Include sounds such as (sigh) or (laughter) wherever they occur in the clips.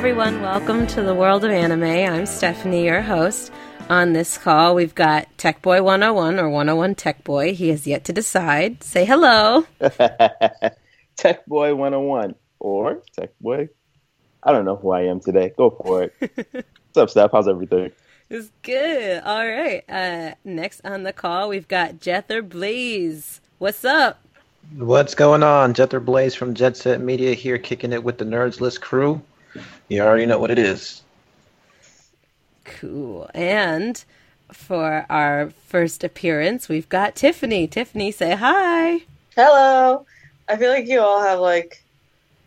Hi, everyone. Welcome to the world of anime. I'm Stephanie, your host. On this call, we've got Tech Boy 101 or 101 Tech Boy. He has yet to decide. Say hello. (laughs) Tech Boy 101 or Tech Boy. I don't know who I am today. Go for it. (laughs) What's up, Steph? How's everything? It's good. All right. Uh, next on the call, we've got Jether Blaze. What's up? What's going on? Jether Blaze from Jet Set Media here, kicking it with the Nerds List crew. You already know what it is. Cool. And for our first appearance, we've got Tiffany. Tiffany, say hi. Hello. I feel like you all have like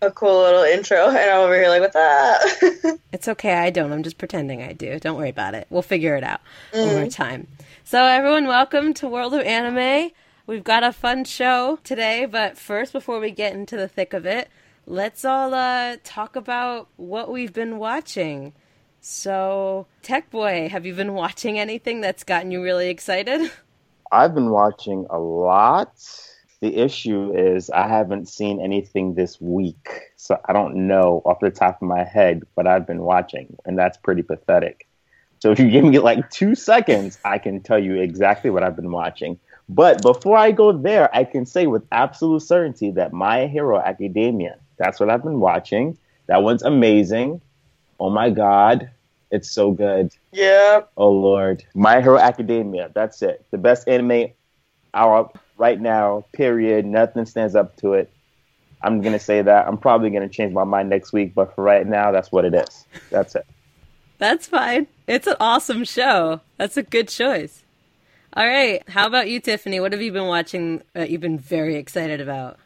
a cool little intro, and I'm over here like, what's that? (laughs) It's okay. I don't. I'm just pretending I do. Don't worry about it. We'll figure it out mm. over time. So, everyone, welcome to World of Anime. We've got a fun show today, but first, before we get into the thick of it, let's all uh, talk about what we've been watching. So, Tech Boy, have you been watching anything that's gotten you really excited? (laughs) I've been watching a lot. The issue is I haven't seen anything this week, so I don't know off the top of my head what I've been watching, and that's pretty pathetic. So if you give me like two seconds, I can tell you exactly what I've been watching. But before I go there, I can say with absolute certainty that My Hero Academia, that's what I've been watching. That one's amazing. Oh my God, it's so good. Yeah. Oh Lord, My Hero Academia. That's it. The best anime out right now. Period. Nothing stands up to it. I'm gonna say that. I'm probably gonna change my mind next week, but for right now, that's what it is. That's it. That's fine. It's an awesome show. That's a good choice. All right. How about you, Tiffany? What have you been watching that you've been very excited about?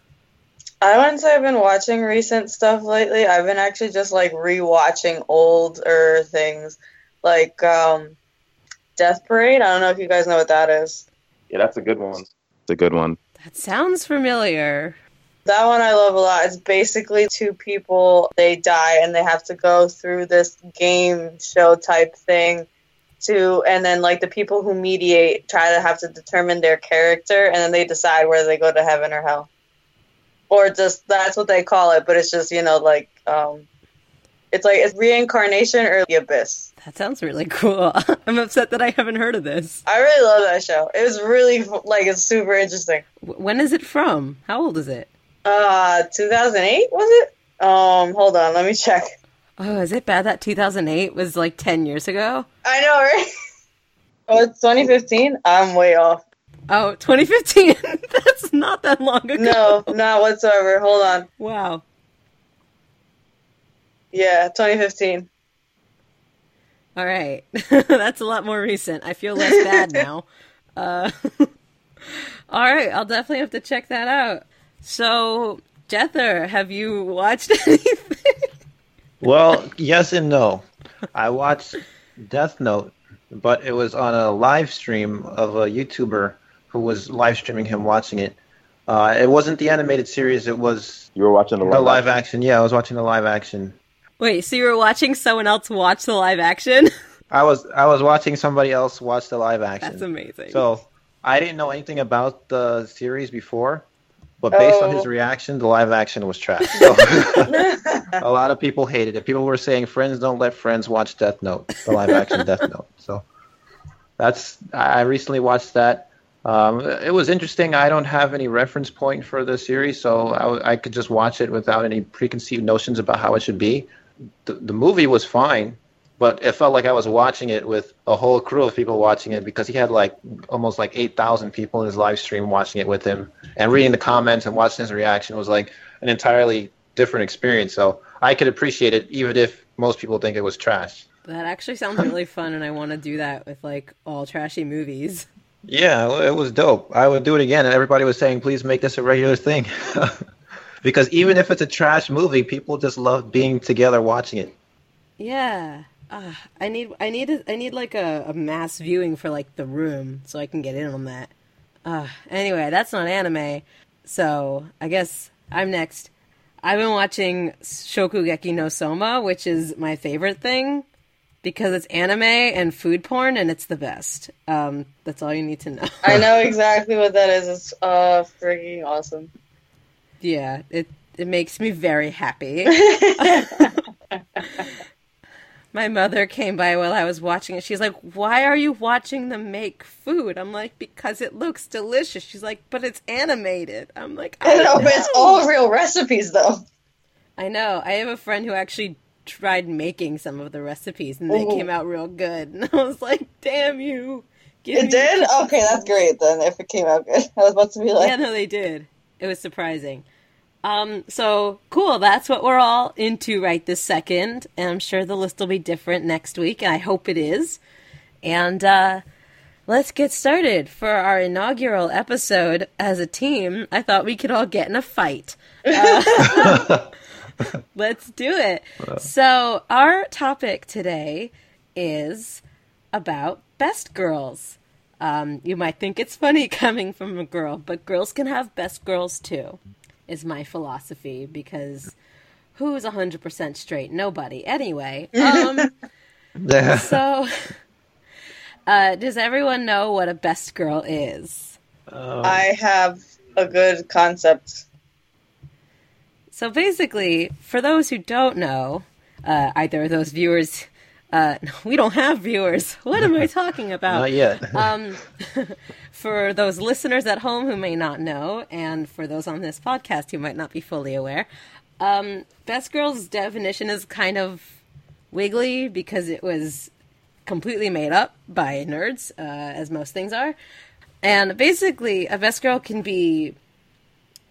I wouldn't say I've been watching recent stuff lately. I've been actually just like rewatching older things, like um, Death Parade. I don't know if you guys know what that is. Yeah, that's a good one. It's a good one. That sounds familiar. That one I love a lot. It's basically two people, they die and they have to go through this game show type thing to and then like the people who mediate try to have to determine their character and then they decide whether they go to heaven or hell. Or just that's what they call it, but it's just, you know, like um it's like it's reincarnation or the abyss. That sounds really cool. (laughs) I'm upset that I haven't heard of this. I really love that show. It was really like it's super interesting. When is it from? How old is it? Uh 2008 was it? Um hold on, let me check. Oh, is it bad that 2008 was like 10 years ago? I know, right? (laughs) Oh, it's 2015? I'm way off. Oh, 2015. (laughs) That's not that long ago. No, not whatsoever. Hold on. Wow. Yeah, 2015. All right. (laughs) That's a lot more recent. I feel less bad (laughs) now. Uh, all right. I'll definitely have to check that out. So, Jether, have you watched anything? Well, yes and no. I watched Death Note, but it was on a live stream of a YouTuber who was live streaming him watching it. Uh, it wasn't the animated series; it was You were watching the the live, live action. Yeah, I was watching the live action. Wait, so you were watching someone else watch the live action? (laughs) I was I was watching somebody else watch the live action. That's amazing. So I didn't know anything about the series before, but based on Oh. his reaction, the live action was trash. (laughs) So (laughs) a lot of people hated it. People were saying friends don't let friends watch Death Note, the live action Death Note. So that's I recently watched that. Um, it was interesting. I don't have any reference point for the series, so I could just watch it without any preconceived notions about how it should be. The, the movie was fine, but it felt like I was watching it with a whole crew of people watching it because he had like almost like 8,000 people in his live stream watching it with him and reading the comments and watching his reaction was like an entirely different experience. So I could appreciate it even if most people think it was trash. that actually sounds really fun, and I want to do that with like all trashy movies. (laughs) Yeah, it was dope. I would do it again and everybody was saying please make this a regular thing. (laughs) because even if it's a trash movie, people just love being together watching it. Yeah. Uh, I need I need a, I need like a, a mass viewing for like the room so I can get in on that. Uh, anyway, that's not anime. So I guess I'm next. I've been watching Shokugeki no Soma, which is my favorite thing because it's anime and food porn and it's the best. Um, that's all you need to know. I know (laughs) exactly what that is. It's uh freaking awesome. yeah, it it makes me very happy. (laughs) my mother came by while I was watching it. She's like, "Why are you watching them make food?" I'm like, "Because it looks delicious." She's like, "But it's animated." I'm like, I (laughs) know, but it's all real recipes though. I know. I have a friend who actually tried making some of the recipes, and they Ooh. came out real good. (laughs) And I was like, "Damn you!" Give It me- did? Okay, that's great then. If it came out good, (laughs) I was about to be like, yeah, no, they did. It was surprising. Um, so cool. That's what we're all into right this second, and I'm sure the list will be different next week, I hope it is. And uh, let's get started for our inaugural episode as a team. I thought we could all get in a fight. Uh, (laughs) (laughs) let's do it. So our topic today is about best girls. Um, you might think it's funny (laughs) coming from a girl, but girls can have best girls too, is my philosophy because who's 100% straight? Nobody. Anyway, um, (laughs) so uh, does everyone know what a best girl is? Um, I have a good concept. So basically, for those who don't know, uh, either of those viewers, uh, (laughs) we don't have viewers. What am I (laughs) talking about? Not yet. (laughs) um, for those listeners at home who may not know, and for those on this podcast who might not be fully aware, um, Best Girl's definition is kind of wiggly because it was completely made up by nerds, uh, as most things are. And basically, a best girl can be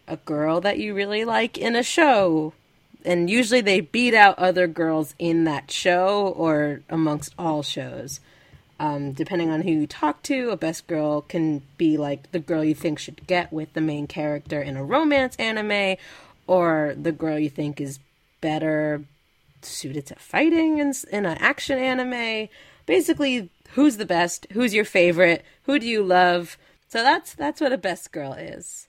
a girl that you really like in a show. And usually they beat out other girls in that show or amongst all shows. Um, depending on who you talk to, a best girl can be like the girl you think should get with the main character in a romance anime, or the girl you think is better suited to fighting in, in an action anime. Basically, who's the best? Who's your favorite? Who do you love? So that's that's what a best girl is.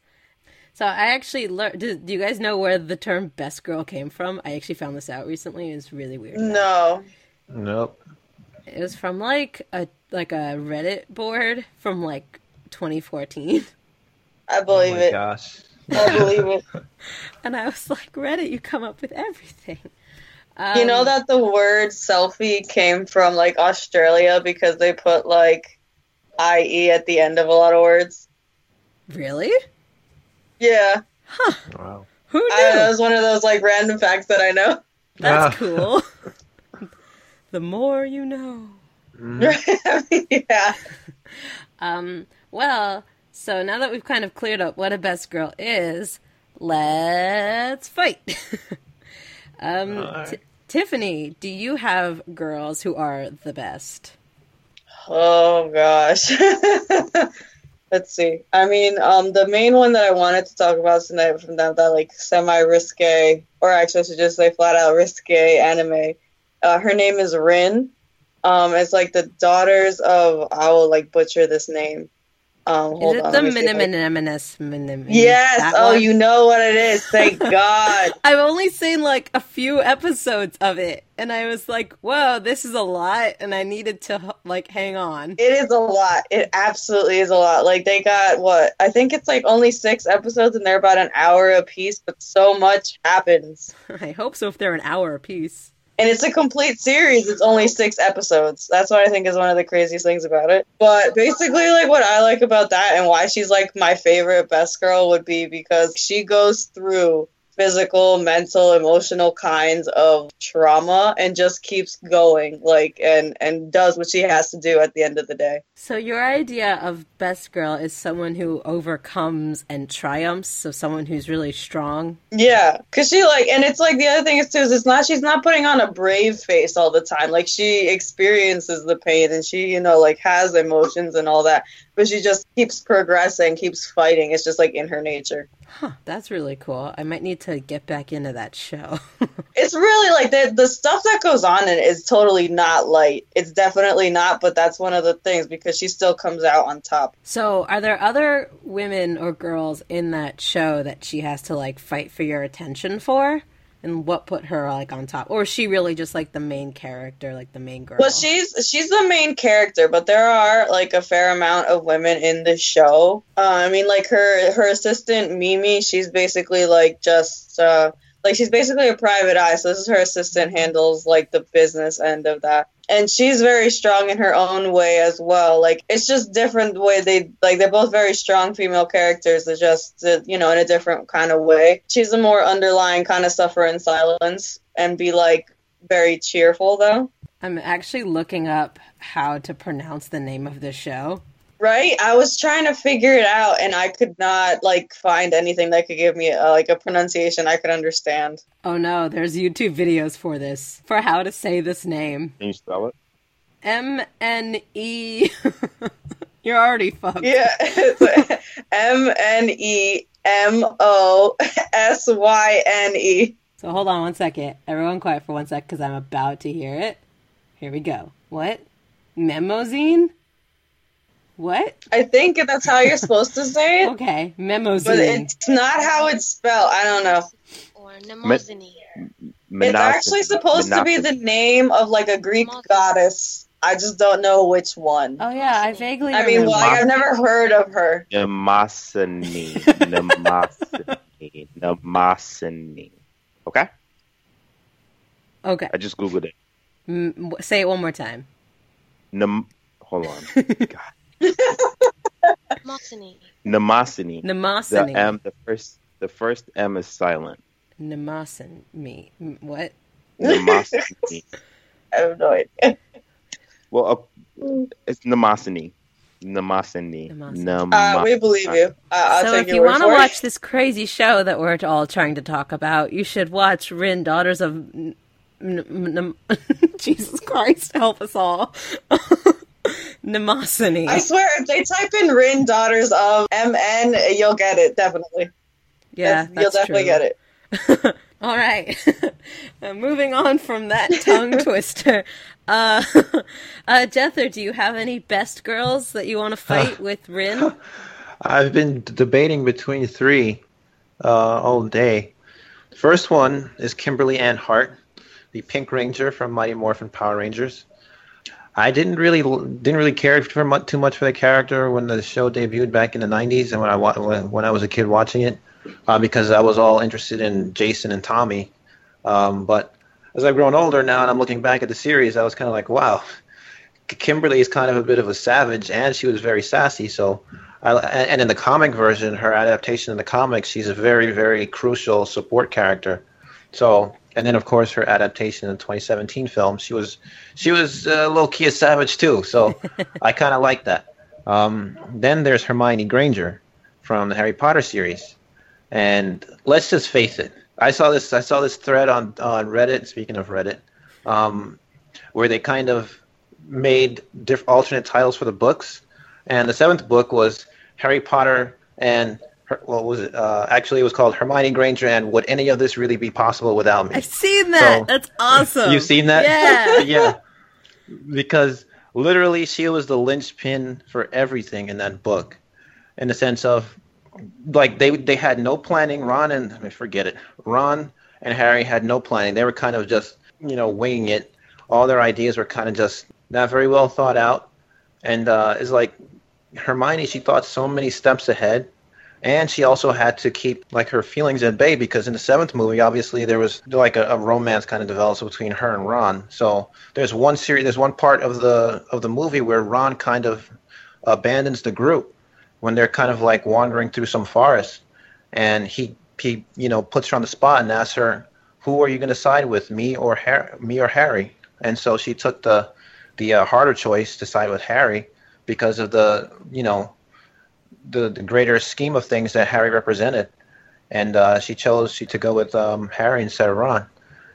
So I actually learned. Do, do you guys know where the term "best girl" came from? I actually found this out recently. It's really weird. No. nope. It was from like a like a Reddit board from like 2014, I Oh believe my it. gosh. I believe it. (laughs) and I was like, Reddit, you come up with everything. you know Um, that the word selfie came from like Australia because they put like IE at the end of a lot of words? Really? Yeah. Wow. Who knew? I, that was one of those like random facts that I know. That's Ah. cool. (laughs) the more you know. (laughs) yeah. Um, well, so now that we've kind of cleared up what a best girl is, let's fight. (laughs) um, Alright. T- Tiffany, do you have girls who are the best? Oh gosh. Let's see. I mean, um, the main one that I wanted to talk about tonight from that, that like semi risque, or actually I should just say flat out risque anime. Uh, her name is Rin. Um, it's like the daughters of I will like butcher this name. Um, hold is it on, the let me see if I- Miniminiminis? Minim- Yes. Oh, one? you know what it is. Thank (laughs) God. I've only seen like a few episodes of it, and I was like, "Whoa, this is a lot," and I needed to like hang on. It is a lot. It absolutely is a lot. Like they got what? I think it's like only six episodes and they're about an hour a piece, but so much happens. (laughs) I hope so. If they're an hour apiece. And it's a complete series. It's only six episodes. That's what I think is one of the craziest things about it. But basically, like what I like about that and why she's like my favorite best girl would be because she goes through physical, mental, emotional kinds of trauma and just keeps going, like and and does what she has to do at the end of the day. So your idea of best girl is someone who overcomes and triumphs, so someone who's really strong. Yeah, cause she like, and it's like the other thing is too is it's not she's not putting on a brave face all the time. Like she experiences the pain and she you know like has emotions and all that, but she just keeps progressing, keeps fighting. It's just like in her nature. Huh, that's really cool. I might need to get back into that show. (laughs) It's really like the the stuff that goes on in it is totally not light. It's definitely not, but that's one of the things because she still comes out on top. so, are there other women or girls in that show that she has to like fight for your attention for? And what put her like on top? Or is she really just like the main character, like the main girl? Well, she's she's the main character, but there are like a fair amount of women in the show. Uh, I mean, like her her assistant Mimi, she's basically like just uh, like she's basically a private eye. So this is her assistant handles like the business end of that, and she's very strong in her own way as well. Like it's just different way they like they're both very strong female characters. They're just uh, you know in a different kind of way. She's a more underlying kind of suffer in silence and be like very cheerful though. I'm actually looking up how to pronounce the name of this show. Right? I was trying to figure it out and I could not like find anything that could give me a, like a pronunciation I could understand. Oh no, there's YouTube videos for this for how to say this name. Can you spell it? M N E. (laughs) You're already fucked. Yeah. (laughs) M N E M O S Y N E. So hold on one second. Everyone quiet for one sec because I'm about to hear it. Here we go. What? Memozine? What? I think that's how you're supposed to say it, Okay, memos. but it's not how it's spelled. I don't know. Or Nemozini. It's actually supposed to be the name of like a Greek goddess. I just don't know which one. Oh yeah, I vaguely I mean, remember. well, I've never heard of her. Namasani. Namasani. Namasani. Okay? okay, I just Googled it. M- w- say it one more time. Nam- Hold on. (laughs) God. Moxini. Namasani. The Namasini. M, the first, the first M is silent. Namasin me. What? Namasani. (laughs) I have no idea. well, uh, it's Namasani. Namasani. Namasani. Uh, we believe you. Uh, I'll so take if you want to watch this crazy show that we're all trying to talk about, you should watch Rin, Daughters of. N- N- N- (laughs) Jesus Christ, help us all. (laughs) Namasini. I swear, if they type in Rin Daughters of MN, you'll get it, definitely. yeah, That's- you'll definitely true. get it. (laughs) All right. (laughs) Uh, moving on from that tongue (laughs) twister. Uh, uh, Jether, do you have any best girls that you want to fight with Rin? I've been debating between three uh, all day. The first one is Kimberly Ann Hart, the Pink Ranger from Mighty Morphin Power Rangers. I didn't really didn't really care for mu- too much for the character when the show debuted back in the '90s and when I when I was a kid watching it, uh, because I was all interested in Jason and Tommy. Um, but as I've grown older now and I'm looking back at the series, I was kind of like, wow, Kimberly is kind of a bit of a savage, and she was very sassy. So, I, and in the comic version, her adaptation in the comics, she's a very, very crucial support character. So, and then of course her adaptation in the 2017 film, she was she was uh, little key a savage too. So, (laughs) I kind of like that. Um, then there's Hermione Granger from the Harry Potter series, and let's just face it. I saw this I saw this thread on on Reddit. Speaking of Reddit, um, where they kind of made diff- alternate titles for the books, and the seventh book was Harry Potter and her, what was it? Uh, actually, it was called Hermione Granger and Would Any of This Really Be Possible Without Me? I've seen that. So- That's awesome. You've seen that? Yeah. (laughs) yeah. Because literally, she was the linchpin for everything in that book, in the sense of, like they they had no planning. Ron and I mean, forget it. Ron and Harry had no planning. They were kind of just you know winging it. All their ideas were kind of just not very well thought out, and uh, it's like Hermione. She thought so many steps ahead. And she also had to keep like her feelings at bay because in the seventh movie, obviously there was like a, a romance kind of develops between her and Ron. So there's one series, there's one part of the of the movie where Ron kind of abandons the group when they're kind of like wandering through some forest, and he he you know puts her on the spot and asks her, "Who are you going to side with, me or Harry? Me or Harry?" And so she took the the uh, harder choice to side with Harry because of the you know the, the greater scheme of things that Harry represented, and uh, she chose she to go with um, Harry instead of Ron.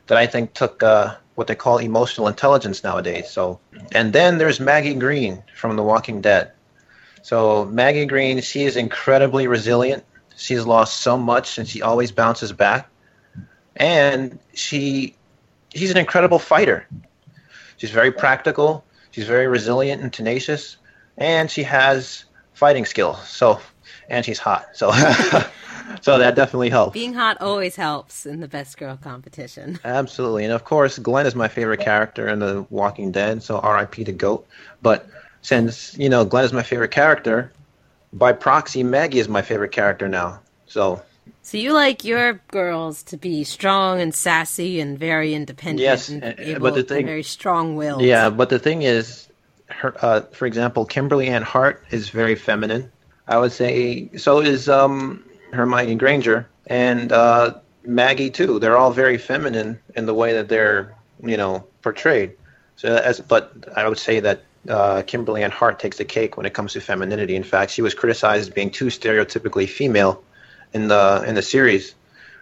That I think took uh, what they call emotional intelligence nowadays. So, and then there's Maggie Green from The Walking Dead. So Maggie Green, she is incredibly resilient. She's lost so much, and she always bounces back. And she, she's an incredible fighter. She's very practical. She's very resilient and tenacious, and she has fighting skill. So, and she's hot. So, (laughs) so that definitely helps. Being hot always helps in the best girl competition. (laughs) Absolutely, and of course, Glenn is my favorite character in The Walking Dead. So, R.I.P. to Goat. But since you know Glenn is my favorite character, by proxy, Maggie is my favorite character now. So So you like your girls to be strong and sassy and very independent. Yes, and uh, able, but the thing- very strong-willed. Yeah, but the thing is, her, uh, for example, Kimberly Ann Hart is very feminine. I would say so is um, Hermione Granger and uh, Maggie too. They're all very feminine in the way that they're you know portrayed. So as but I would say that uh, Kimberly Ann Hart takes the cake when it comes to femininity. In fact, she was criticized as being too stereotypically female in the in the series,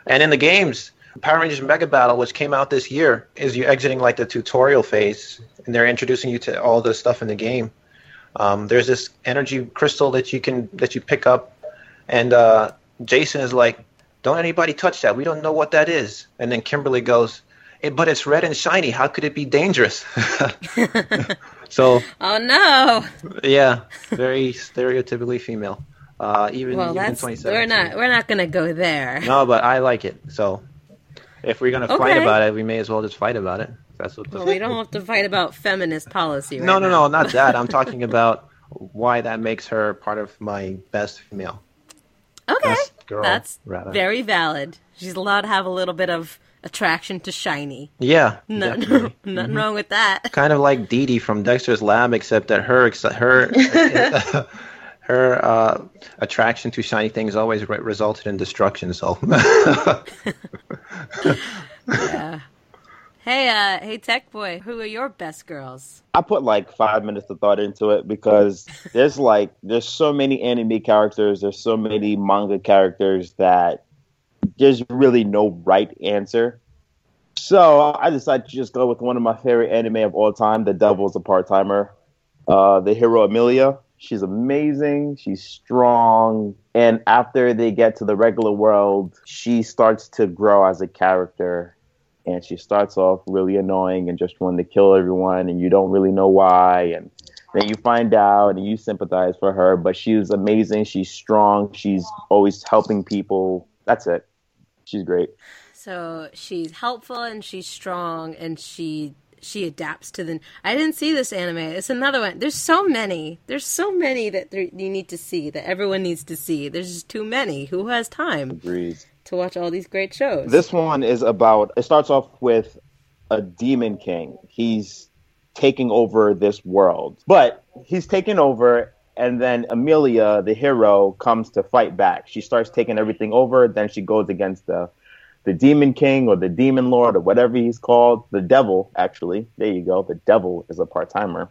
and in the games. Power Rangers Mega Battle, which came out this year, is you exiting like the tutorial phase, and they're introducing you to all the stuff in the game. Um, there's this energy crystal that you can that you pick up, and uh, Jason is like, "Don't anybody touch that. We don't know what that is." And then Kimberly goes, "Eh, "But it's red and shiny. How could it be dangerous?" (laughs) so (laughs) Oh no. yeah, very stereotypically female. Uh, even Well, even that's 2017. we're not we're not gonna go there. No, but I like it. So if we're gonna fight about it, we may as well just fight about it. That's what. Well, we don't have to fight about feminist policy. Right no, no, now. no, not that. I'm (laughs) talking about why that makes her part of my best female. Okay, Best girl, that's rather. very valid. She's allowed to have a little bit of attraction to shiny. Yeah, No, (laughs) nothing wrong with that. kind of like Dee Dee from Dexter's Lab, except that her ex- her (laughs) her uh, attraction to shiny things always re- resulted in destruction. So (laughs) Yeah. Hey, uh, hey, Tech Boy, who are your best girls? I put like five minutes of thought into it because there's like there's so many anime characters, there's so many manga characters that there's really no right answer. So I decided to just go with one of my favorite anime of all time, The Devil's a Part Timer. Uh, the hero Emilia. She's amazing. She's strong. And after they get to the regular world, she starts to grow as a character. And she starts off really annoying and just wanting to kill everyone and you don't really know why. And then you find out and you sympathize for her but she's amazing. She's strong. She's always helping people. That's it. She's great. So she's helpful and she's strong and she she adapts to the. I didn't see this anime. It's another one. There's so many. There's so many that there, you need to see that everyone needs to see. There's just too many. Who has time agrees to watch all these great shows? this one is about it starts off with a demon king he's taking over this world but he's taken over and then Emilia the hero comes to fight back she starts taking everything over then she goes against the the demon king or the demon lord or whatever he's called the devil actually there you go the devil is a part-timer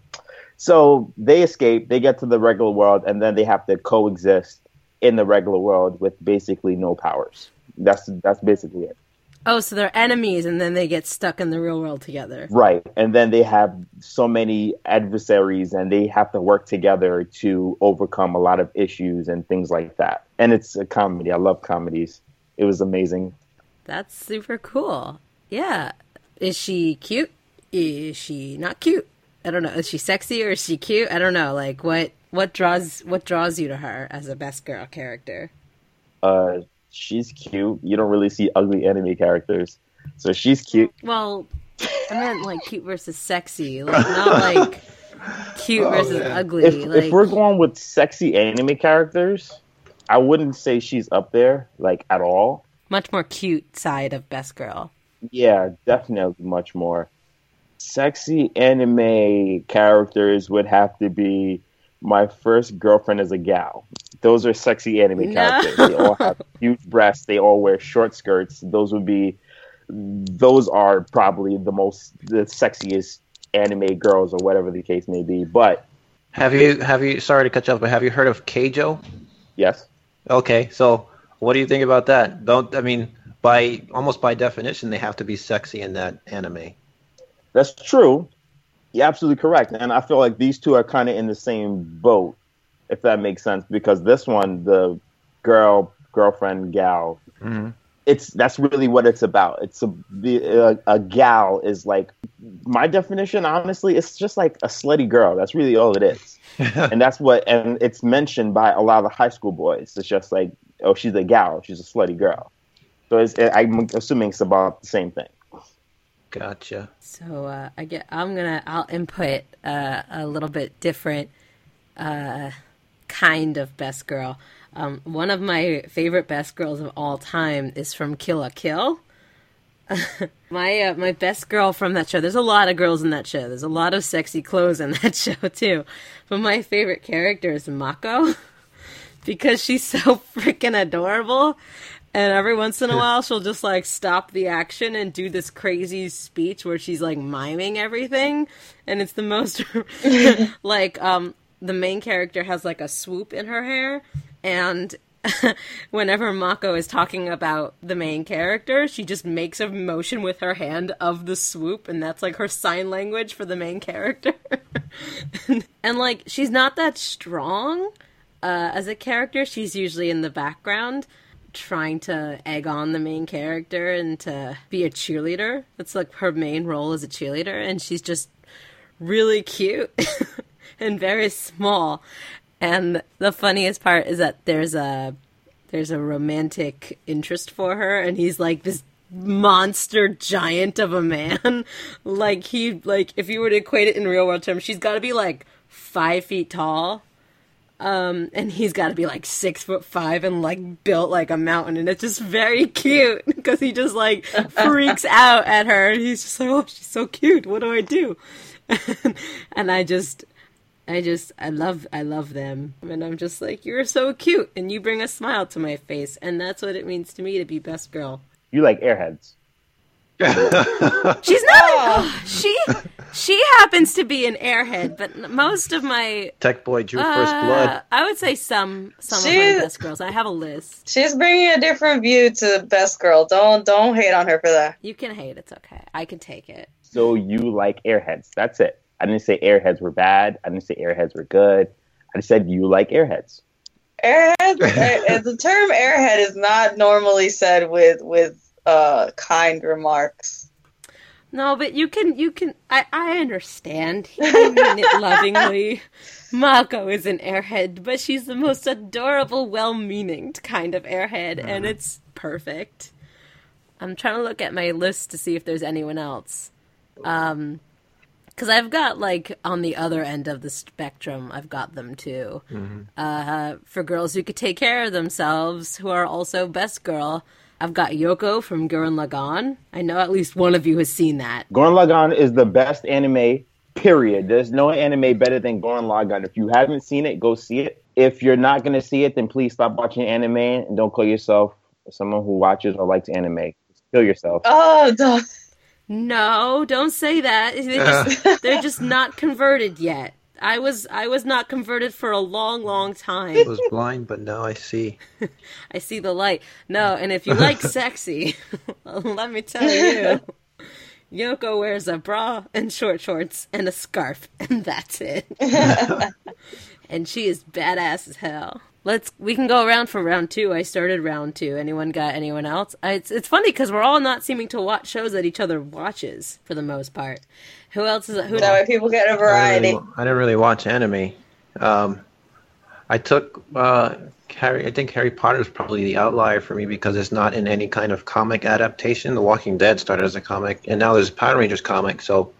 so they escape they get to the regular world and then they have to coexist in the regular world with basically no powers that's that's basically it oh, so they're enemies and then they get stuck in the real world together. Right. And then they have so many adversaries and they have to work together to overcome a lot of issues and things like that. And it's a comedy. I love comedies. It was amazing. That's super cool. Yeah. Is she cute? Is she not cute? I don't know. Is she sexy or is she cute? I don't know. Like what what draws what draws you to her as a best girl character? Uh she's cute. You don't really see ugly anime characters. So she's cute. Well, I meant like cute versus sexy, like not like cute versus ugly. If like if we're going with sexy anime characters, I wouldn't say she's up there like at all. Much more cute side of best girl. Yeah, definitely much more. Sexy anime characters would have to be my first girlfriend as a gal. Those are sexy anime No. characters. They all have (laughs) huge breasts. They all wear short skirts. Those would be. Those are probably the most the sexiest anime girls or whatever the case may be. But have you have you? Sorry to cut you off, but have you heard of Keijo? yes, Okay, so what do you think about that? Don't I mean by almost by definition they have to be sexy in that anime. That's true. You're absolutely correct. And I feel like these two are kind of in the same boat, if that makes sense. Because this one, the girl, girlfriend, gal, Mhm. It's that's really what it's about. It's a the, a, a gal is like my definition. Honestly, it's just like a slutty girl. That's really all it is. (laughs) and that's what and it's mentioned by a lot of the high school boys. It's just like, oh, she's a gal. She's a slutty girl. So it's, I'm assuming it's about the same thing. Gotcha. So uh, I get I'm gonna I'll input uh, a little bit different uh, kind of best girl. Um, one of my favorite best girls of all time is from Kill la Kill. (laughs) my uh, my best girl from that show. There's a lot of girls in that show. There's a lot of sexy clothes in (laughs) that show too. But my favorite character is Mako (laughs) because she's so freaking adorable. And every once in a while, she'll just like stop the action and do this crazy speech where she's like miming everything, and it's the most like um the main character has like a swoop in her hair, and (laughs) whenever Mako is talking about the main character, she just makes a motion with her hand of the swoop, and that's like her sign language for the main character. (laughs) and like, she's not that strong uh, as a character. She's usually in the background trying to egg on the main character and to be a cheerleader. That's like her main role as a cheerleader, and she's just really cute (laughs) and very small. And the funniest part is that there's a there's a romantic interest for her, and he's like this monster giant of a man. (laughs) like he like if you were to equate it in real world terms, she's got to be like five feet tall um, and he's got to be like six foot five and like built like a mountain, and it's just very (laughs) cute because he just like freaks (laughs) out at her, and he's just like, "Oh, she's so cute. What do I do?" and I just, I just, I love, I love them, and I'm just like, "You're so cute, and you bring a smile to my face, and that's what it means to me to be best girl." You like airheads. (laughs) She's not. Oh. She she happens to be an airhead, but most of my Tech Boy drew uh, first blood. I would say some some she, of my best girls. I have a list. She's bringing a different view to best girl. Don't don't hate on her for that. You can hate. It's okay. I can take it. So you like airheads? That's it. I didn't say airheads were bad. I didn't say airheads were good. I just said you like airheads. Airhead. (laughs) the term airhead is not normally said with with uh, kind remarks. No, but you can you can I, I understand. I mean it lovingly. Mako is an airhead, but she's the most adorable, well meaning kind of airhead, mm. and it's perfect. I'm trying to look at my list to see if there's anyone else. Um because I've got like on the other end of the spectrum, I've got them too. Mm-hmm. Uh, for girls who could take care of themselves, who are also best girl, I've got Yoko from Gurren Lagann. I know at least one of you has seen that. Gurren Lagann is the best anime, period. There's no anime better than Gurren Lagann. If you haven't seen it, go see it. If you're not going to see it, then please stop watching anime and don't call yourself someone who watches or likes anime. Kill yourself. Oh, duh. No, don't say that. They're (laughs) just, they're just not converted yet. I was I was not converted for a long, long time. I was blind, but now I see. (laughs) I see the light. No, and if you like (laughs) sexy, let me tell you, Yoko wears a bra and short shorts and a scarf, and that's it. and she is badass as hell. Let's we can go around for round two. I started round two. Anyone got anyone else? I, it's it's funny because we're all not seeming to watch shows that each other watches for the most part. Who else is who? That way people get a variety. I didn't really, I didn't really watch anime. Um, I took uh, Harry. I think Harry Potter is probably the outlier for me because it's not in any kind of comic adaptation. The Walking Dead started as a comic, and now there's a Power Rangers comic. So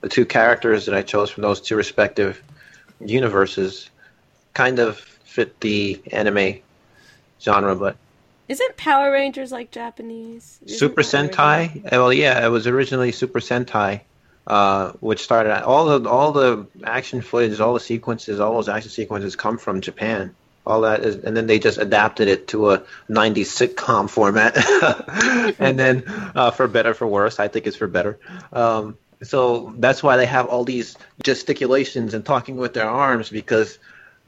the two characters that I chose from those two respective universes kind of fit the anime genre, but isn't Power Rangers like Japanese? Isn't Super Sentai? Well, yeah, it was originally Super Sentai, uh, which started all the all the action footage, all the sequences, all those action sequences come from Japan. All that is, and then they just adapted it to a '90s sitcom format, (laughs) and then uh, for better for worse, I think it's for better. Um, so that's why they have all these gesticulations and talking with their arms because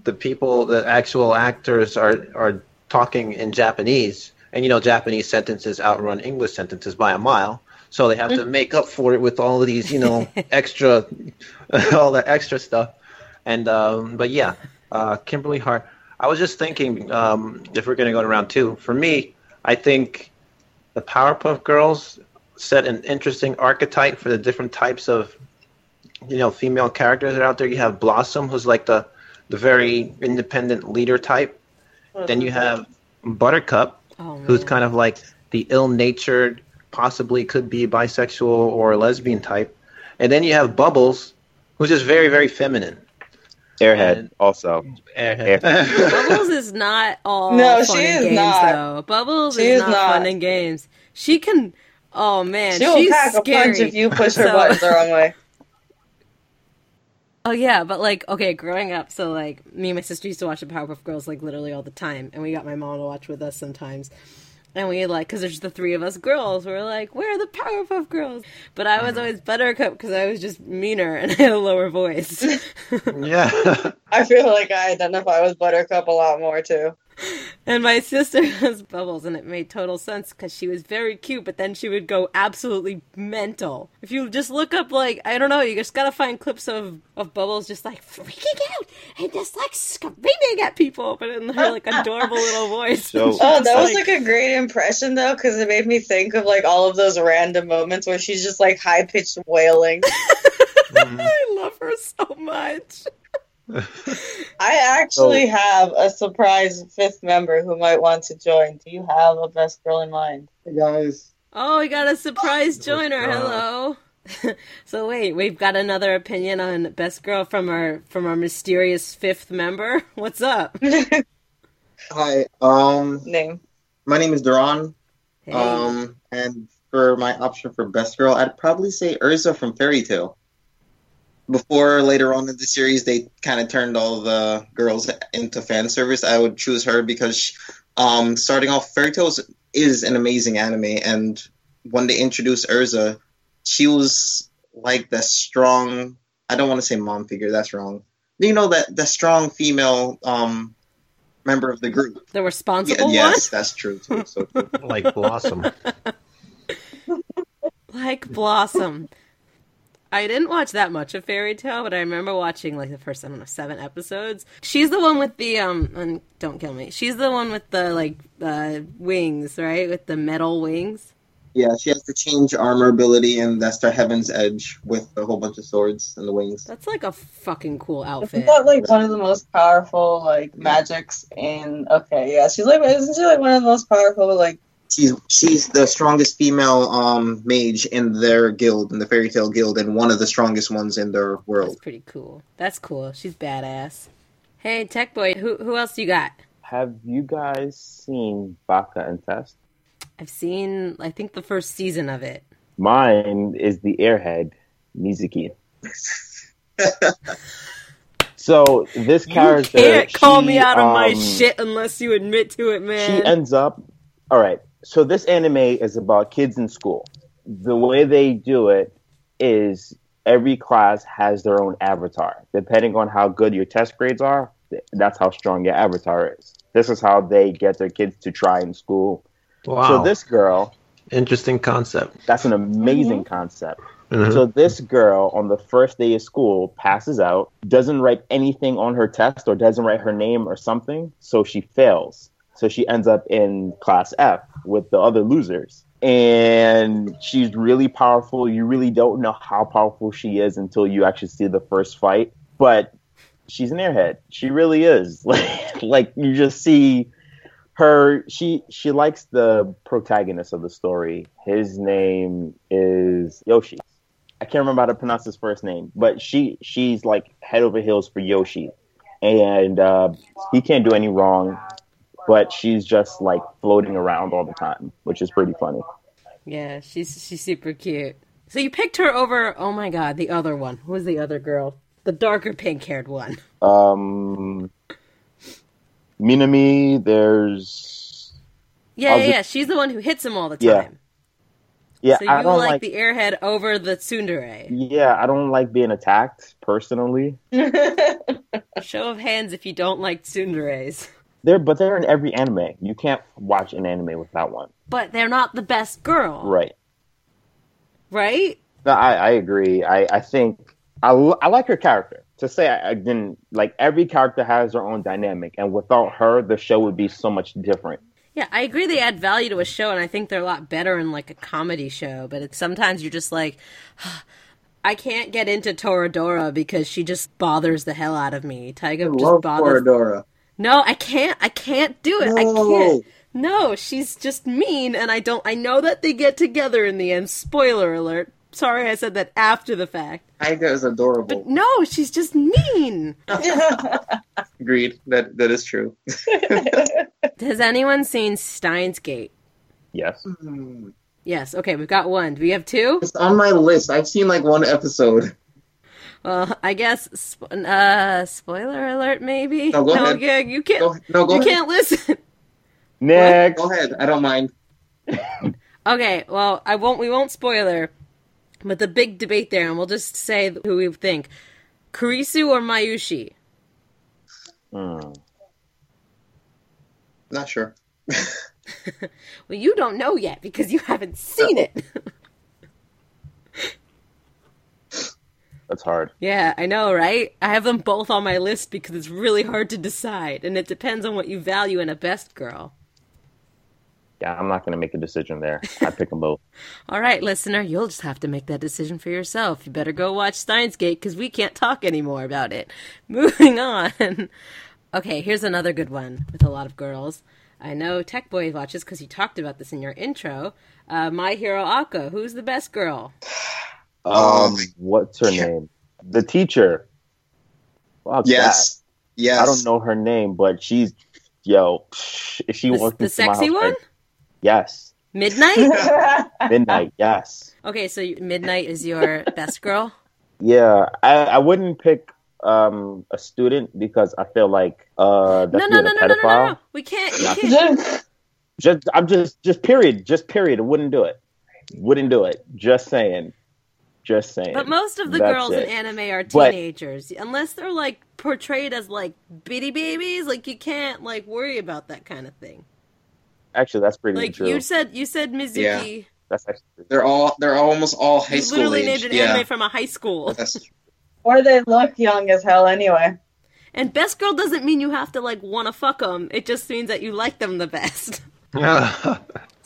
the people, the actual actors, are are talking in Japanese, and you know Japanese sentences outrun English sentences by a mile. So they have to make up for it with all of these, you know, (laughs) extra, (laughs) all that extra stuff. And um, but yeah, uh, Kimberly Hart. I was just thinking um, if we're going to go to round two. For me, I think the Powerpuff Girls set an interesting archetype for the different types of, you know, female characters that are out there. You have Blossom, who's like the the very independent leader type. Then you have Buttercup, oh, who's kind of like the ill-natured, possibly could be bisexual or lesbian type. And then you have Bubbles, who's just very, very feminine. Airhead And- also. Airhead. (laughs) (laughs) Bubbles is not all No, fun she and is games not. though. Bubbles She is, is not, fun not. and games. She can. Oh man, She'll she's pack scary. a punch if you push her (laughs) So- buttons the wrong way. Oh yeah, but like okay, growing up, so like me and my sister used to watch the Powerpuff Girls like literally all the time, and we got my mom to watch with us sometimes. And we like, because there's the three of us girls, we're like, we're the Powerpuff Girls. But I was uh-huh. always Buttercup because I was just meaner and (laughs) I had a lower voice. yeah. (laughs) I feel like I identify with Buttercup a lot more too. And my sister has (laughs) Bubbles, and it made total sense because she was very cute, but then she would go absolutely mental. If you just look up, like, I don't know, you just gotta find clips of, of Bubbles just like freaking out and just like screaming at people, but in her like adorable little (laughs) voice. So- Oh, that was like a great impression though, because it made me think of like all of those random moments where she's just like high pitched wailing. (laughs) Mm-hmm. I love her so much. I actually have a surprise fifth member who might want to join. Do you have a best girl in mind? Hey guys. Oh, we got a surprise joiner. God. Hello. (laughs) so wait, we've got another opinion on best girl from our from our mysterious fifth member. (laughs) What's up? (laughs) Hi. Um Name. my name is Duran. Hey. Um and for my option for best girl, I'd probably say Erza from Fairy Tail. Before later on in the series they kind of turned all the girls into fan service, I would choose her because she, um starting off Fairy Tails is, is an amazing anime and when they introduced Erza, she was like the strong I don't want to say mom figure, that's wrong. You know that the strong female um member of the group. the Yeah, responsible yes, that's true too. So (laughs) true. like Blossom. (laughs) like Blossom. I didn't watch that much of Fairy Tail, but I remember watching like the first I don't know seven episodes. She's the one with the um, and don't kill me. She's the one with the like uh, wings, right? With the metal wings. yeah, she has to change armor ability, and that's the Heaven's Edge with a whole bunch of swords and the wings. That's like a fucking cool outfit. Isn't that like one of the most powerful like magics in? Okay, yeah, she's like isn't she like one of the most powerful like? She's she's the strongest female um mage in their guild, in the Fairy Tail Guild, and one of the strongest ones in their That's world. pretty cool. That's cool. She's badass. Hey, Tech Boy, who who else you got? Have you guys seen Baka and Test? I've seen, I think, the first season of it. Mine is the airhead, Mizuki. (laughs) so this character, you can't call she, me out of my um, shit unless you admit to it, man. She ends up. All right. So this anime is about kids in school. The way they do it is every class has their own avatar. Depending on how good your test grades are, that's how strong your avatar is. This is how they get their kids to try in school. Wow. So this girl, Interesting concept. that's an amazing concept. Mhm. So this girl on the first day of school passes out, doesn't write anything on her test or doesn't write her name or something, so she fails. So she ends up in class F with the other losers. And she's really powerful. You really don't know how powerful she is until you actually see the first fight. But she's an airhead. She really is. (laughs) Like like you just see her she she likes the protagonist of the story. His name is Yoshi. I can't remember how to pronounce his first name, but she she's like head over heels for Yoshi, and uh, he can't do any wrong. But she's just like floating around all the time, which is pretty funny. yeah, she's she's super cute. So you picked her over. Oh my god, the other one. Who was the other girl? The darker pink haired one. Um, Minami, there's Yeah, yeah, just- She's the one who hits him all the Yeah. time. yeah, so you I don't like, like, the airhead over the tsundere. yeah, I don't like being attacked personally. (laughs) Show of hands if you don't like tsunderes. They're but they're in every anime. You can't watch an anime without one, But they're not the best girl, right? right? No, I, I agree. I, I think I, I like her character. To say I, I didn't like every character has their own dynamic, and without her, the show would be so much different. Yeah, I agree. They add value to a show, and I think they're a lot better in like a comedy show. But it's sometimes you're just like, (sighs) I can't get into Toradora because she just bothers the hell out of me. Taiga just Love bothers. Toradora. No, I can't. I can't do it. I can't. No, she's just mean, and I don't. I know that they get together in the end. Spoiler alert. sorry I said that after the fact. Aiga is adorable. But no, she's just mean. (laughs) Agreed. That that is true. (laughs) Has anyone seen Steins Gate? Yes. Hmm. Yes. Okay, we've got one. Do we have two? It's on my list. I've seen like one episode. Well, I guess. Sp- uh, spoiler alert, maybe. No, go ahead. yeah, you can't. Go, no, go you ahead. can't listen. Next. Go ahead. I don't mind. (laughs) Okay, well, I won't. We won't spoiler, but the big debate there, and we'll just say who we think: Kurisu or Mayushii. Hmm. Not sure. (laughs) (laughs) Well, you don't know yet because you haven't seen it. That's hard. yeah, I know, right? I have them both on my list because it's really hard to decide, and it depends on what you value in a best girl. Yeah, I'm not gonna make a decision there. I pick them both. All right, listener, you'll just have to make that decision for yourself. You better go watch Steins Gate because we can't talk anymore about it. Moving on. Okay, here's another good one with a lot of girls. I know Tech Boy watches because you talked about this in your intro. Uh, My Hero Aka, who's the best girl? Um, my- what's her name? The teacher. Fuck Yes. that. Yes. I don't know her name, but she's yo. If she The, walked the sexy house, one? I'd- yes. Midnight? (laughs) Midnight. yes. okay, so Midnight is your best girl? Yeah. I, I wouldn't pick um a student because I feel like uh that's No, no, no, a no, no, no, pedophile. no. We can't. You Not- can't. (laughs) Just I'm just just period. Just period. Wouldn't do it. Wouldn't do it. Just saying. Just saying. But most of the That's girls it. in anime are But- teenagers, unless they're like portrayed as like bitty babies. Like you can't like worry about that kind of thing. Actually, that's pretty Like true. you said, you said Mizuki. Yeah. That's actually They're all they're almost all high You school literally age. named an yeah. anime from a high school. That's or they look young as hell anyway. And best girl doesn't mean you have to like want to fuck them. It just means that you like them the best. (laughs) (laughs)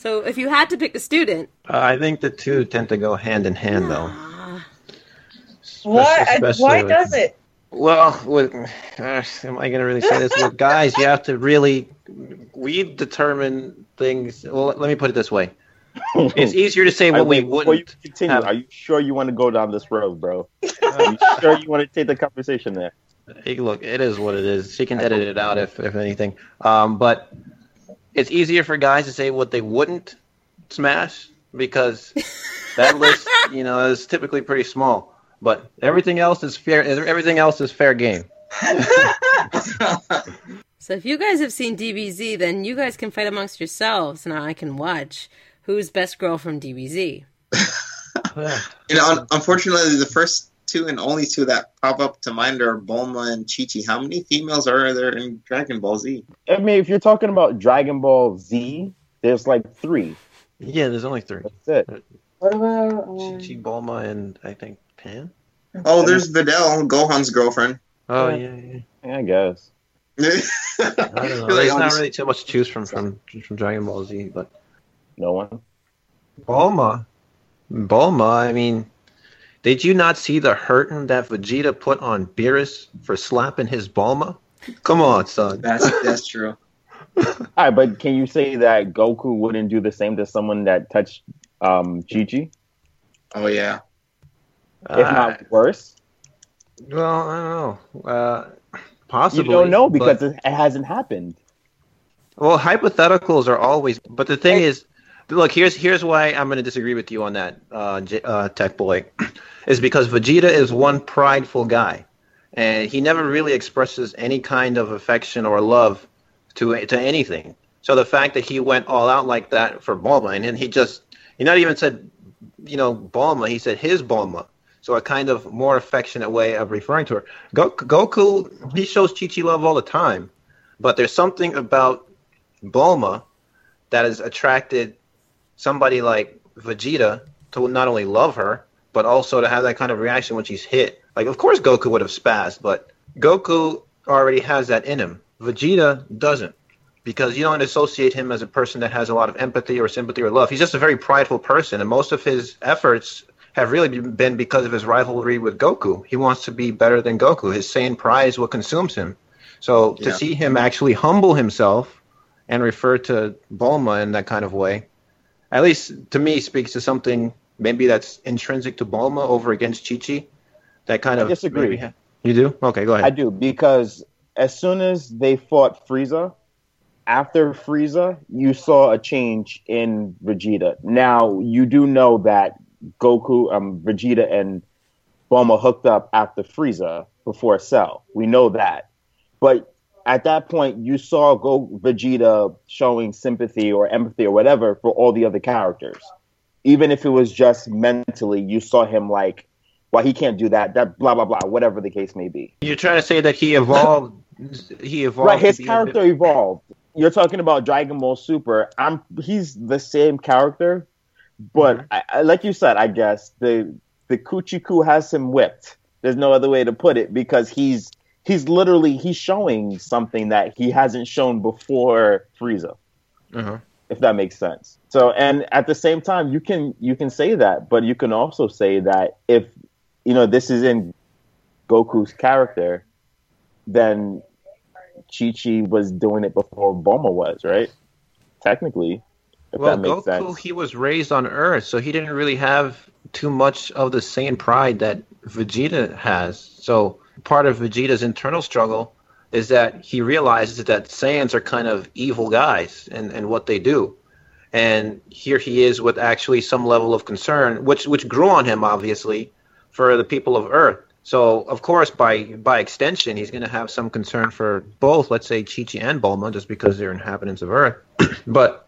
Uh, So if you had to pick a student, I think the two tend to go hand in hand, though. What? Why with- does it? Well, with gosh, am I going to really say this? With guys, you have to really we determine things. Well, let me put it this way: it's easier to say (laughs) I what we wait, before you wouldn't. continue, have- are you sure you want to go down this road, bro? Are you sure you want to take the conversation there? Hey, look, it is what it is. She can edit it out if, if anything. Um, but it's easier for guys to say what they wouldn't smash because (laughs) that list, you know, is typically pretty small. But everything else is fair. Everything else is fair game. (laughs) so if you guys have seen DBZ, then you guys can fight amongst yourselves, and I can watch who's best girl from DBZ. (laughs) you know, unfortunately, the first two and only two that pop up to mind are Bulma and Chi Chi. How many females are there in Dragon Ball Z? I mean, if you're talking about Dragon Ball Z, there's like three. Yeah, there's only three. That's it. What about? Um, Chi, Bulma, and I think Pan. Oh, there's Videl, Gohan's girlfriend. Oh Yeah. yeah, yeah. I guess. (laughs) I don't know. There's not really too much to choose from from from Dragon Ball Z, but No one. Bulma, Bulma. I mean, did you not see the hurting that Vegeta put on Beerus for slapping his Bulma? Come on, son. That's that's true. (laughs) All right, but can you say that Goku wouldn't do the same to someone that touched um, Chi Chi, Oh yeah. if Uh, not worse? well, I don't know. Uh, possibly. You don't know because it, it hasn't happened. Well, hypotheticals are always, but the thing is, look, here's here's why I'm going to disagree with you on that, uh, uh, Tech Boy, (clears throat) is because Vegeta is one prideful guy, and he never really expresses any kind of affection or love to to anything. So the fact that he went all out like that for Bulma, and he just he not even said, you know, Bulma, he said his Bulma. So a kind of more affectionate way of referring to her. Go- Goku, he shows Chi Chi love all the time, but there's something about Bulma that has attracted somebody like Vegeta to not only love her, but also to have that kind of reaction when she's hit. Like, of course, Goku would have spazzed, but Goku already has that in him. Vegeta doesn't, because you don't associate him as a person that has a lot of empathy or sympathy or love. He's just a very prideful person, and most of his efforts have really been because of his rivalry with Goku. He wants to be better than Goku. His same pride is what consumes him. So to Yeah. see him actually humble himself and refer to Bulma in that kind of way, at least to me, speaks to something maybe that's intrinsic to Bulma over against Chi Chi. That kind I of disagree. maybe You do? Okay, go ahead. I do because as soon as they fought Frieza, after Frieza, you saw a change in Vegeta. Now you do know that Goku, um, Vegeta, and Bulma hooked up after Frieza before Cell. We know that, but at that point, you saw Go Vegeta showing sympathy or empathy or whatever for all the other characters, even if it was just mentally. You saw him like, well, he can't do that. That blah blah blah, whatever the case may be. You're trying to say that he evolved. he evolved. Right, his character bit- evolved. You're talking about Dragon Ball Super. I'm he's the same character, but Mhm. I, I, like you said, I guess the the Kuchiku has him whipped. There's no other way to put it because he's he's literally he's showing something that he hasn't shown before Frieza, Uh-huh. if that makes sense. So, and at the same time, you can you can say that, but you can also say that if you know this is in Goku's character, then Chi Chi was doing it before Bulma was, right? Technically, if Well, that makes Goku, sense. he was raised on Earth, so he didn't really have too much of the same pride that Vegeta has. So part of Vegeta's internal struggle is that he realizes that Saiyans are kind of evil guys and, and what they do. And here he is with actually some level of concern, which which grew on him obviously for the people of Earth. So of course, by by extension, he's going to have some concern for both, let's say Chi Chi and Bulma, just because they're inhabitants of Earth. (clears throat) but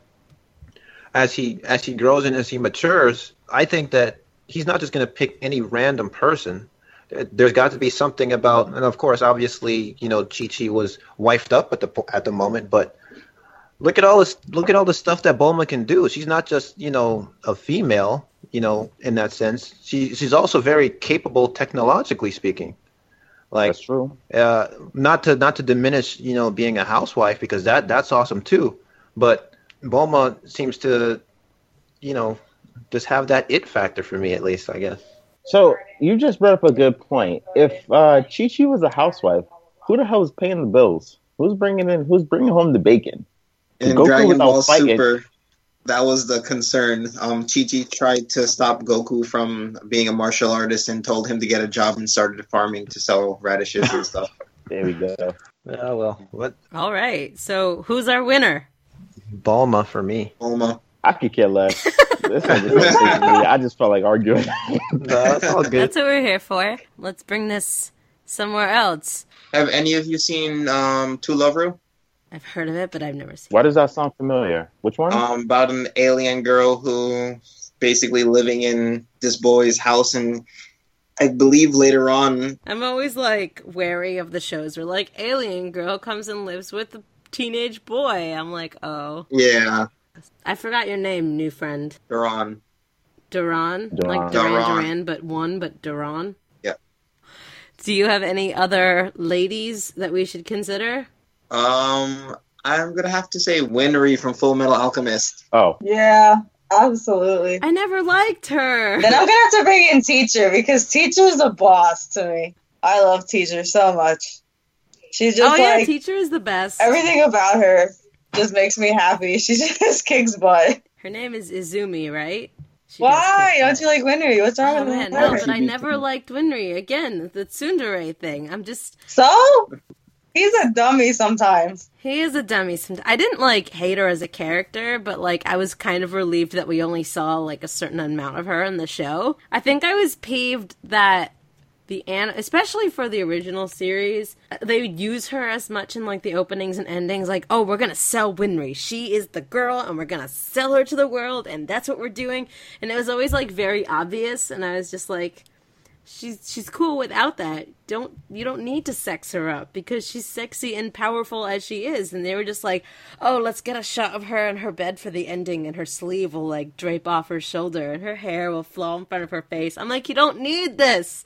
as he as he grows and as he matures, I think that he's not just going to pick any random person. There's got to be something about, and of course, obviously, you know, Chi Chi was wifed up at the at the moment, but look at all this look at all the stuff that Bulma can do. She's not just you know a female, you know, in that sense. She she's also very capable technologically speaking. Like That's true. uh, not to not to diminish you know being a housewife because that that's awesome too but Bulma seems to you know just have that it factor for me at least I guess So you just brought up a good point. If uh, Chi Chi was a housewife, who the hell is paying the bills? Who's bringing in? Who's bringing home the bacon? In Goku Dragon Ball fighting. Super, that was the concern. Um, Chi Chi tried to stop Goku from being a martial artist and told him to get a job and started farming to sell radishes and stuff. (laughs) There we go. oh well what All right. So who's our winner? Bulma for me Bulma. I could care less. this (laughs) one just messaged me. I just felt like arguing. (laughs) that's all good That's what we're here for. Let's bring this somewhere else. Have any of you seen um, To Love Ru? I've heard of it, but I've never seen. It. Why does that sound familiar? Which one? Um, about an alien girl who basically living in this boy's house, and I believe later on, I'm always like wary of the shows where like alien girl comes and lives with a teenage boy. I'm like, oh, yeah, I forgot your name, new friend. they're. Duran, Duran. like Duran Duran. Duran, but one, but Duran. Yeah. Do you have any other ladies that we should consider? Um, I'm gonna have to say Winry from Full Metal Alchemist. oh, Yeah, absolutely. I never liked her. Then I'm gonna have to bring in Teacher because Teacher's a boss to me. I love Teacher so much. She's just oh yeah, like teacher is the best. everything about her just makes me happy. (laughs) She just kicks butt. Her name is Izumi, right? She Why don't you like Winry? What's wrong Oh with man, her? no, but I never liked Winry. Again, the tsundere thing. I'm just So he's a dummy sometimes. he is a dummy. Sometimes I didn't like hate her as a character, but like I was kind of relieved that we only saw like a certain amount of her in the show. I think I was peeved that the an especially for the original series, they would use her as much in like the openings and endings. Like, oh, we're gonna sell Winry. She is the girl, and we're gonna sell her to the world, and that's what we're doing. And it was always like very obvious, and I was just like she's she's cool without that. Don't you don't need to sex her up because she's sexy and powerful as she is. And they were just like, oh, let's get a shot of her in her bed for the ending, and her sleeve will like drape off her shoulder, and her hair will flow in front of her face. I'm like, you don't need this.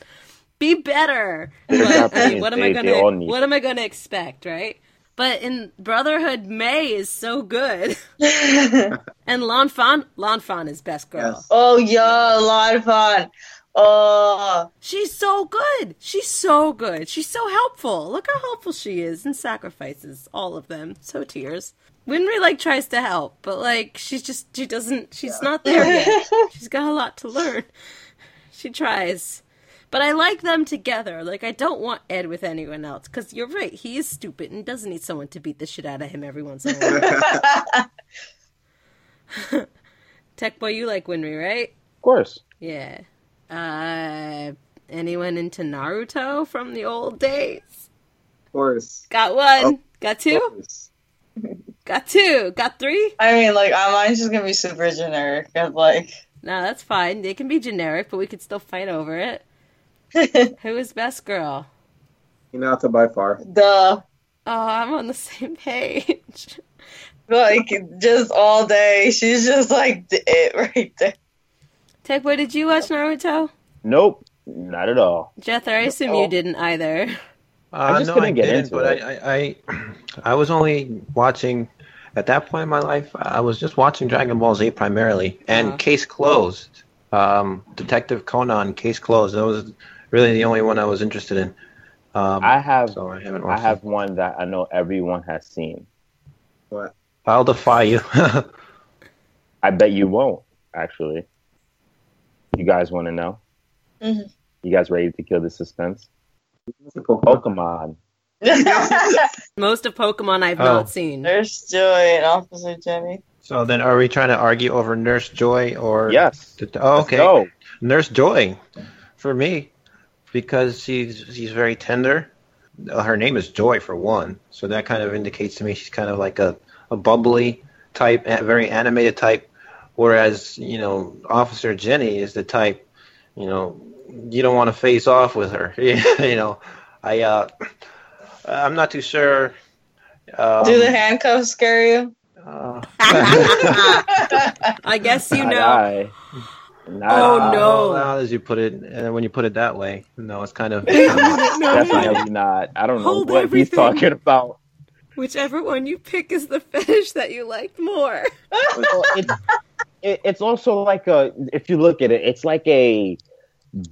Be better. (laughs) But, I what am I They- they all gonna what am I gonna expect, right? But in Brotherhood, May is so good, (laughs) and Lan Fan, Lan Fan is best girl. Yes. Oh, yeah, a lot of fun. Oh, She's so good. She's so good. She's so helpful. Look how helpful she is and sacrifices all of them. So tears. Winry like tries to help, but like she's just she doesn't she's not there yet. (laughs) she's got a lot to learn. She tries. But I like them together. Like I don't want Ed with anyone else cuz you're right. He is stupid and doesn't need someone to beat the shit out of him every once in a while. (laughs) (laughs) Tech boy, you like Winry, right? Of course. Yeah. Uh, anyone into Naruto from the old days? Of course. Got one. Oh. Got two. Got two. Got three. I mean, like, uh, mine's just gonna be super generic. 'cause, like, No, that's fine. They can be generic, but we could still fight over it. (laughs) Who is best girl? Hinata by far. duh. Oh, I'm on the same page. (laughs) Like, just all day. She's just like it right there. Tech boy, did you watch Naruto? Nope, not at all. Jether, I assume you didn't either. Uh, just no, couldn't I get into but it. I, I, I, I was only watching at that point in my life. I was just watching Dragon Ball Z primarily, and Uh-huh. Case Closed, um, Detective Conan, Case Closed. That was really the only one I was interested in. Um, I have so I haven't I have it. one that I know everyone has seen. What? I'll defy you. (laughs) I bet you won't actually. You guys want to know? Mhm. You guys ready to kill the suspense? Pokemon. Pokemon. (laughs) Most of Pokemon I've Oh. not seen. Nurse Joy and Officer Jenny. so then, are we trying to argue over Nurse Joy or? yes. Oh, okay. go. Nurse Joy, for me, because she's she's very tender. Uh, Her name is Joy for one, so that kind of indicates to me she's kind of like a, a bubbly type, a very animated type. Whereas you know, Officer Jenny is the type, you know, you don't want to face off with her. (laughs) you know, I uh, I'm not too sure. Um, Do the handcuffs scare you? uh, (laughs) I guess you Not know. I. Not Oh, no. Now, as you put it, and when you put it that way, no, it's kind of. (laughs) Definitely not. I don't know what everything. he's talking about. Whichever one you pick is the (laughs) fetish that you liked more. (laughs) It's it, it's also like a if you look at it, it's like a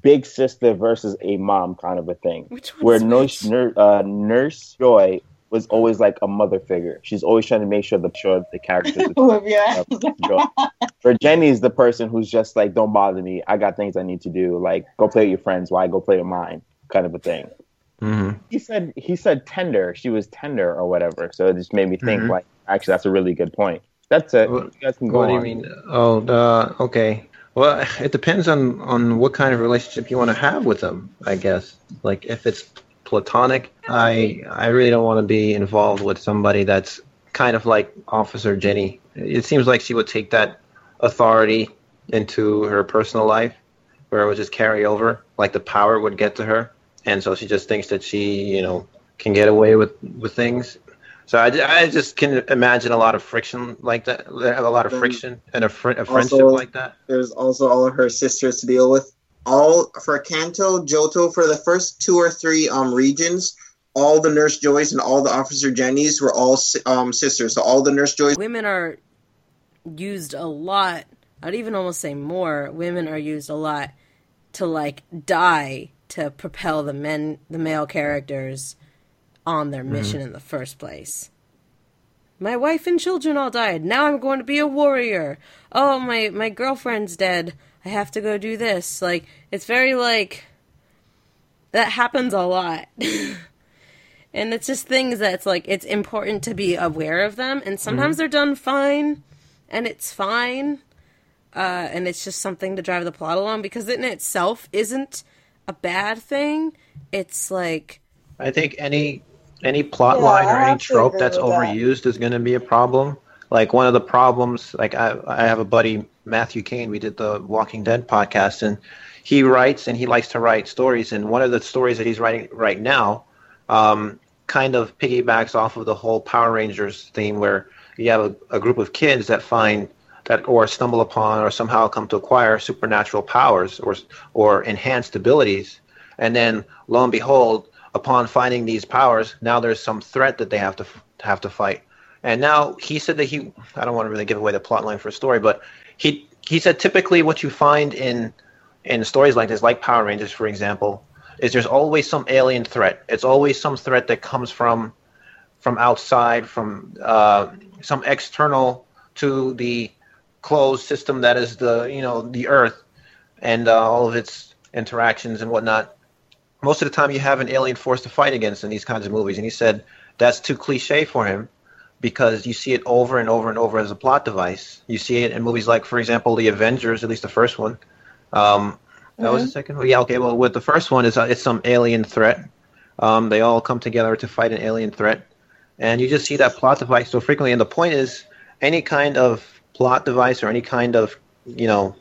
big sister versus a mom kind of a thing. Which Where one's nurse which? Nur- uh, Nurse Joy was always like a mother figure. She's always trying to make sure the sure the characters. With your ass. Joy. Jenny's the person who's just like, don't bother me. I got things I need to do. Like, go play with your friends. Why go play with mine? Kind of a thing. Mhm. He said he said tender. She was tender or whatever. So it just made me think Mhm. like, actually, that's a really good point. That's it. What- you guys can go What do you mean? Oh, uh, okay. Well, it depends on on what kind of relationship you want to have with them. I guess. Like if it's platonic, I I really don't want to be involved with somebody that's kind of like Officer Jenny. It seems like she would take that authority into her personal life, where it would just carry over, like the power would get to her, and so she just thinks that she, you know, can get away with with things. So I, I just can imagine a lot of friction like that, a lot of friction and a, fr- a friendship also- like that. There's also all of her sisters to deal with. All for Kanto, Johto, for the first two or three um regions, all the Nurse Joys and all the Officer Jennies were all um sisters. So all the Nurse Joys Women are used a lot. I'd even almost say more. Women are used a lot to like die to propel the men, the male characters, on their mission in the first place. My wife and children all died. Now I'm going to be a warrior. Oh, my my girlfriend's dead. I have to go do this. Like it's very like that happens a lot. (laughs) and it's just things that's like it's important to be aware of them and sometimes they're done fine and it's fine. Uh, and it's just something to drive the plot along because it in itself isn't a bad thing. It's like I think any any plot Yeah, line or any trope that's overused is going to be a problem. Like one of the problems, like I, I have a buddy Matthew Kane. We did the Walking Dead podcast, and he writes and he likes to write stories. And one of the stories that he's writing right now, um, kind of piggybacks off of the whole Power Rangers theme, where you have a, a group of kids that find that or stumble upon or somehow come to acquire supernatural powers or or enhanced abilities, and then lo and behold, upon finding these powers, now there's some threat that they have to have to fight. And now he said that he I don't want to really give away the plot line for a story, but he he said typically what you find in in stories like this, like Power Rangers, for example, is there's always some alien threat. It's always some threat that comes from from outside, from uh, some external to the closed system that is the you know the Earth and uh, all of its interactions and whatnot. Most of the time, you have an alien force to fight against in these kinds of movies, and he said that's too cliche for him because you see it over and over and over as a plot device. You see it in movies like, for example, the Avengers, at least the first one. Um, that was the second one. Yeah, okay. Well, with the first one, is uh, it's some alien threat. Um, they all come together to fight an alien threat, and you just see that plot device so frequently. And the point is, any kind of plot device or any kind of you know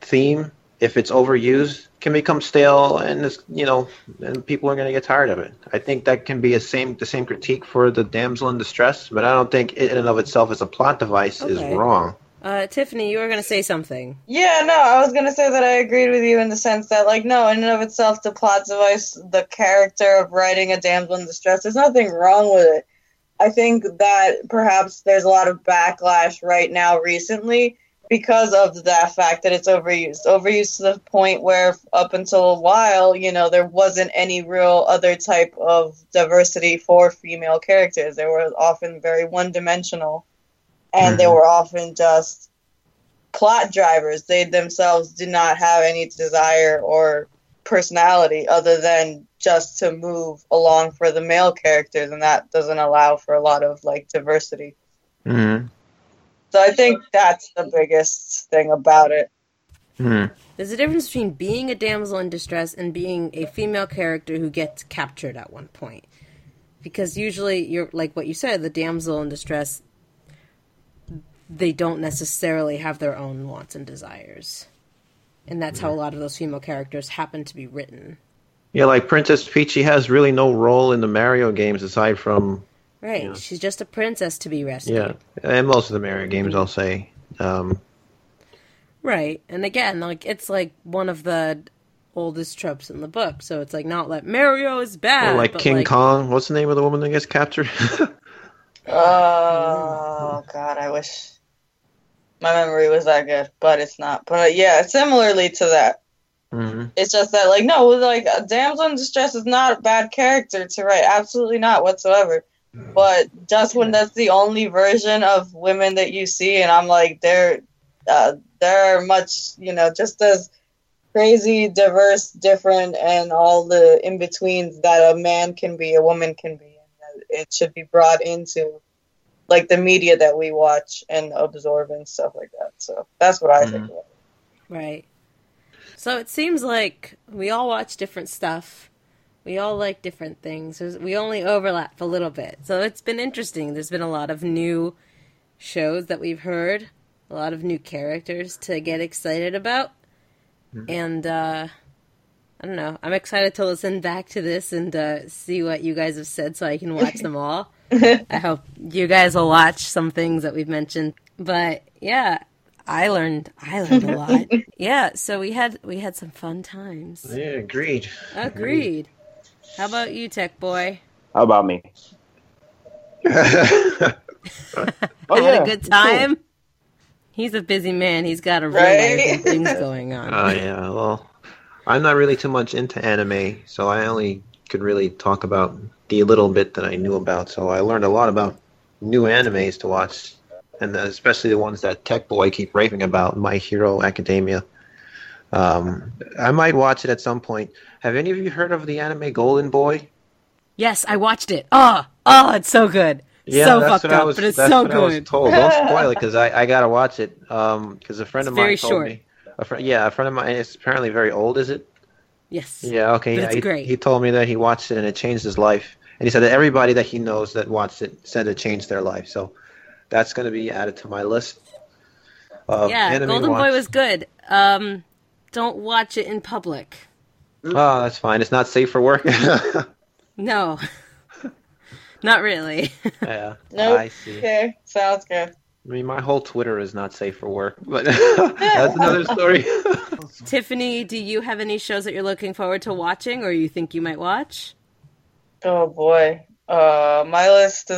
theme, if it's overused, can become stale, and it's, you know, and people are going to get tired of it. I think that can be a same the same critique for the damsel in distress, but I don't think it in and of itself as a plot device is wrong. Uh, Tiffany, you were going to say something. Yeah, no, I was gonna say that I agreed with you in the sense that, like, no, in and of itself, the plot device, the character of writing a damsel in distress, there's nothing wrong with it. I think that perhaps there's a lot of backlash right now recently because of that fact that it's overused. Overused to the point where, up until a while, you know, there wasn't any real other type of diversity for female characters. They were often very one dimensional, and they Mhm. were often just plot drivers. They themselves did not have any desire or personality other than just to move along for the male characters, and that doesn't allow for a lot of like diversity. Mm-hmm. So I think that's the biggest thing about it. Mm-hmm. There's a difference between being a damsel in distress and being a female character who gets captured at one point. Because usually, you're like what you said, the damsel in distress, they don't necessarily have their own wants and desires. And that's how a lot of those female characters happen to be written. Yeah, like Princess Peach, she has really no role in the Mario games aside from Right. Yeah. She's just a princess to be rescued. yeah, and most of the Mario games, I'll say. Um, Right. And again, like it's like one of the oldest tropes in the book. So it's like not like Mario is bad. or like but, King like, Kong. What's the name of the woman that gets captured? (laughs) Oh God, I wish my memory was that good, but it's not. But yeah, similarly to that, hmm it's just that like no, like a damsel in distress is not a bad character to write, absolutely not whatsoever. But just when that's the only version of women that you see, and I'm like, they're uh, they're much, you know, just as crazy, diverse, different, and all the in betweens that a man can be, a woman can be, and that it should be brought into like the media that we watch and absorb and stuff like that. So that's what I think. Mhm. Right. So it seems like we all watch different stuff. We all like different things. We only overlap a little bit. So it's been interesting. There's been a lot of new shows that we've heard, a lot of new characters to get excited about. And uh I don't know. I'm excited to listen back to this and uh, see what you guys have said so I can watch them all. (laughs) I hope you guys will watch some things that we've mentioned. But yeah, I learned I learned a lot. (laughs) yeah, so we had we had some fun times. Yeah, agreed. Agreed. How about you, Tech Boy? How about me? (laughs) Oh had a good time. He's a busy man. He's got a real Right? life and things going on. Oh yeah, well, I'm not really too much into anime, so I only could really talk about the little bit that I knew about. So I learned a lot about new animes to watch, and especially the ones that Tech Boy keep raving about, My Hero Academia. Um, I might watch it at some point. Have any of you heard of the anime Golden Boy? yes, I watched it. Oh, oh, it's so good. so that's fucked what I up, was- but it's that's so what I was good. told. Don't (laughs) spoil it because I, I gotta watch it. Um, because a friend It's of mine very told short. me. A friend, yeah, a friend of mine. It's apparently very old. Is it? Yes. Yeah, okay. Yeah, it's he, great. he told me that he watched it and it changed his life. And he said that everybody that he knows that watched it said it changed their life. So that's going to be added to my list. Yeah, Golden Boy was good. Um, don't watch it in public. Oh, that's fine. It's not safe for work. (laughs) No, (laughs) not really. (laughs) yeah. Nope. I see. Okay, sounds good. I mean, my whole Twitter is not safe for work, but that's another story. Tiffany, do you have any shows that you're looking forward to watching, or you think you might watch? Oh boy. Uh, my list is